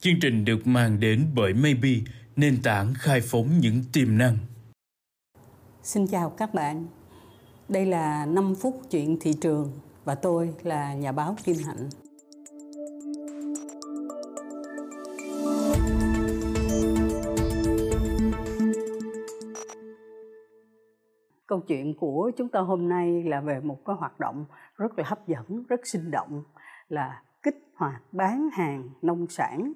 Chương trình được mang đến bởi Maybe, nền tảng khai phóng những tiềm năng. Xin chào các bạn. Đây là 5 phút chuyện thị trường và tôi là nhà báo Kim Hạnh. Câu chuyện của chúng ta hôm nay là về một cái hoạt động rất là hấp dẫn, rất sinh động là kích hoạt bán hàng nông sản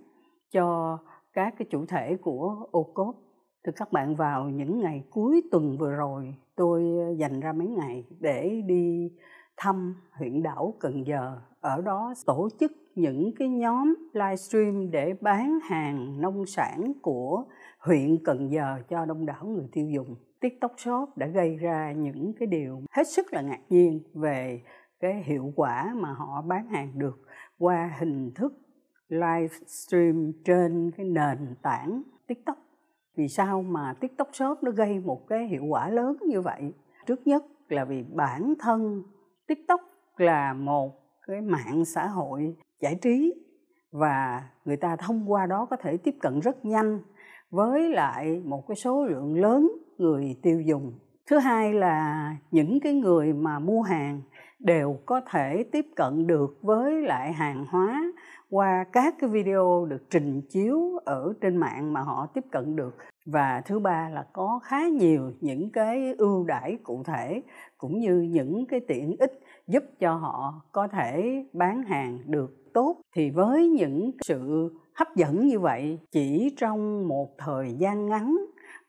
cho các cái chủ thể của ô cốp thưa các bạn, vào những ngày cuối tuần vừa rồi, tôi dành ra mấy ngày để đi thăm huyện đảo Cần Giờ ở đó tổ chức những cái nhóm livestream để bán hàng nông sản của huyện Cần Giờ cho đông đảo người tiêu dùng. TikTok Shop đã gây ra những cái điều hết sức là ngạc nhiên về cái hiệu quả mà họ bán hàng được qua hình thức live stream trên cái nền tảng TikTok. Vì sao mà TikTok Shop nó gây một cái hiệu quả lớn như vậy? Trước nhất là vì bản thân TikTok là một cái mạng xã hội giải trí và người ta thông qua đó có thể tiếp cận rất nhanh với lại một cái số lượng lớn người tiêu dùng. Thứ hai là những cái người mà mua hàng đều có thể tiếp cận được với lại hàng hóa qua các cái video được trình chiếu ở trên mạng mà họ tiếp cận được. Và thứ ba là có khá nhiều những cái ưu đãi cụ thể cũng như những cái tiện ích giúp cho họ có thể bán hàng được tốt. Thì với những sự hấp dẫn như vậy, chỉ trong một thời gian ngắn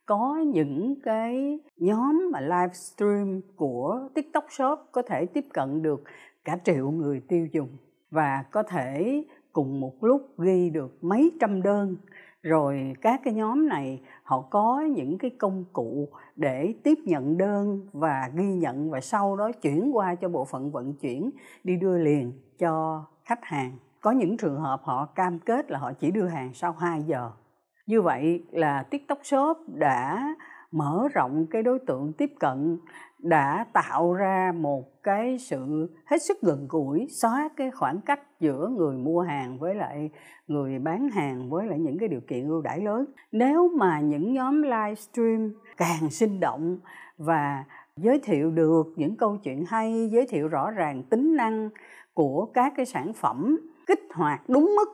có những cái nhóm mà livestream của TikTok Shop có thể tiếp cận được cả triệu người tiêu dùng và có thể cùng một lúc ghi được mấy trăm đơn. Rồi các cái nhóm này, họ có những cái công cụ để tiếp nhận đơn và ghi nhận và sau đó chuyển qua cho bộ phận vận chuyển đi đưa liền cho khách hàng. Có những trường hợp họ cam kết là họ chỉ đưa hàng sau 2 giờ như vậy là tiktok shop đã mở rộng cái đối tượng tiếp cận, đã tạo ra một cái sự hết sức gần gũi, xóa cái khoảng cách giữa người mua hàng với lại người bán hàng với lại những cái điều kiện ưu đãi lớn. Nếu mà những nhóm livestream càng sinh động và giới thiệu được những câu chuyện hay, giới thiệu rõ ràng tính năng của các cái sản phẩm, kích hoạt đúng mức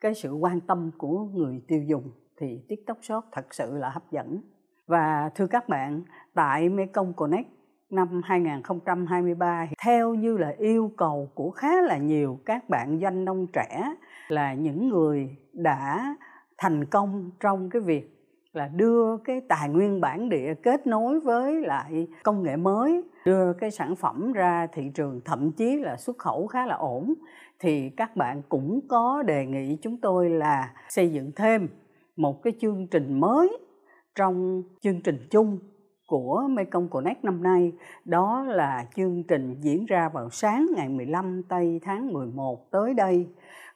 cái sự quan tâm của người tiêu dùng thì TikTok Shop thật sự là hấp dẫn. Và thưa các bạn, tại Mekong Connect năm 2023 theo như là yêu cầu của khá là nhiều các bạn doanh nông trẻ là những người đã thành công trong cái việc là đưa cái tài nguyên bản địa kết nối với lại công nghệ mới đưa cái sản phẩm ra thị trường thậm chí là xuất khẩu khá là ổn thì các bạn cũng có đề nghị chúng tôi là xây dựng thêm một cái chương trình mới trong chương trình chung của Mekong Connect năm nay đó là chương trình diễn ra vào sáng ngày 15 tây tháng 11 tới đây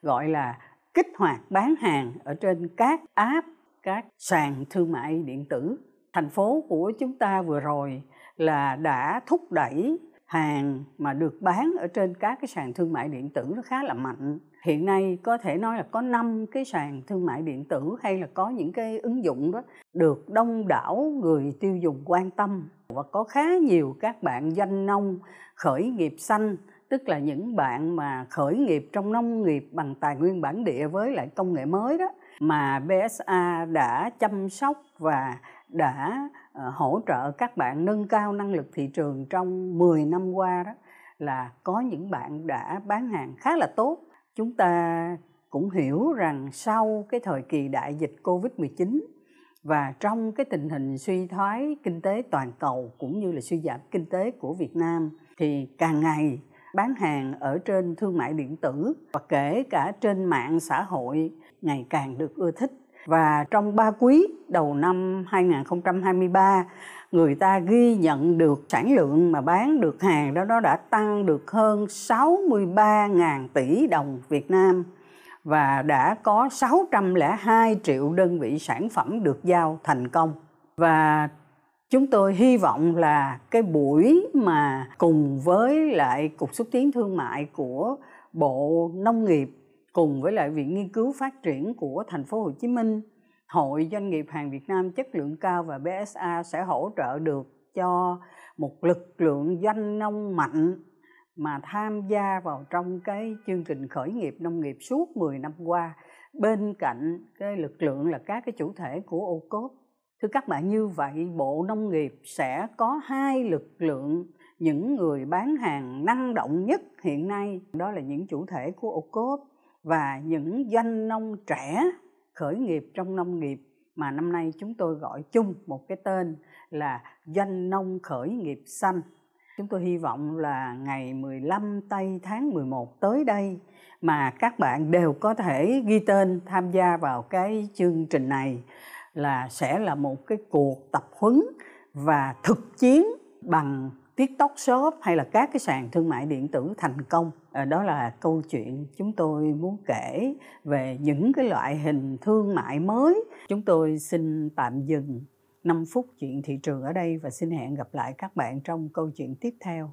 gọi là kích hoạt bán hàng ở trên các app, các sàn thương mại điện tử. Thành phố của chúng ta vừa rồi là đã thúc đẩy hàng mà được bán ở trên các cái sàn thương mại điện tử nó khá là mạnh. Hiện nay có thể nói là có 5 cái sàn thương mại điện tử hay là có những cái ứng dụng đó được đông đảo người tiêu dùng quan tâm và có khá nhiều các bạn doanh nông khởi nghiệp xanh, tức là những bạn mà khởi nghiệp trong nông nghiệp bằng tài nguyên bản địa với lại công nghệ mới đó, mà BSA đã chăm sóc và đã ờ, hỗ trợ các bạn nâng cao năng lực thị trường trong 10 năm qua đó là có những bạn đã bán hàng khá là tốt. Chúng ta cũng hiểu rằng sau cái thời kỳ đại dịch Covid-19 và trong cái tình hình suy thoái kinh tế toàn cầu cũng như là suy giảm kinh tế của Việt Nam thì càng ngày bán hàng ở trên thương mại điện tử và kể cả trên mạng xã hội ngày càng được ưa thích và trong ba quý đầu năm 2023 người ta ghi nhận được sản lượng mà bán được hàng đó, nó đã tăng được hơn 63.000 tỷ đồng Việt Nam và đã có 602 triệu đơn vị sản phẩm được giao thành công. Và chúng tôi hy vọng là cái buổi mà cùng với lại Cục xúc tiến thương mại của Bộ Nông nghiệp cùng với lại Viện Nghiên cứu Phát triển của thành phố Hồ Chí Minh, Hội Doanh nghiệp hàng Việt Nam chất lượng cao và BSA sẽ hỗ trợ được cho một lực lượng doanh nông mạnh mà tham gia vào trong cái chương trình khởi nghiệp nông nghiệp suốt 10 năm qua. Bên cạnh cái lực lượng là các cái chủ thể của ô cốp thưa các bạn như vậy bộ nông nghiệp sẽ có hai lực lượng những người bán hàng năng động nhất hiện nay đó là những chủ thể của ô cốp và những doanh nông trẻ khởi nghiệp trong nông nghiệp mà năm nay chúng tôi gọi chung một cái tên là doanh nông khởi nghiệp xanh. Chúng tôi hy vọng là ngày 15 tây tháng 11 tới đây mà các bạn đều có thể ghi tên tham gia vào cái chương trình này là sẽ là một cái cuộc tập huấn và thực chiến bằng TikTok Shop hay là các cái sàn thương mại điện tử thành công. Ờ, đó là câu chuyện chúng tôi muốn kể về những cái loại hình thương mại mới. Chúng tôi xin tạm dừng 5 phút chuyện thị trường ở đây và xin hẹn gặp lại các bạn trong câu chuyện tiếp theo.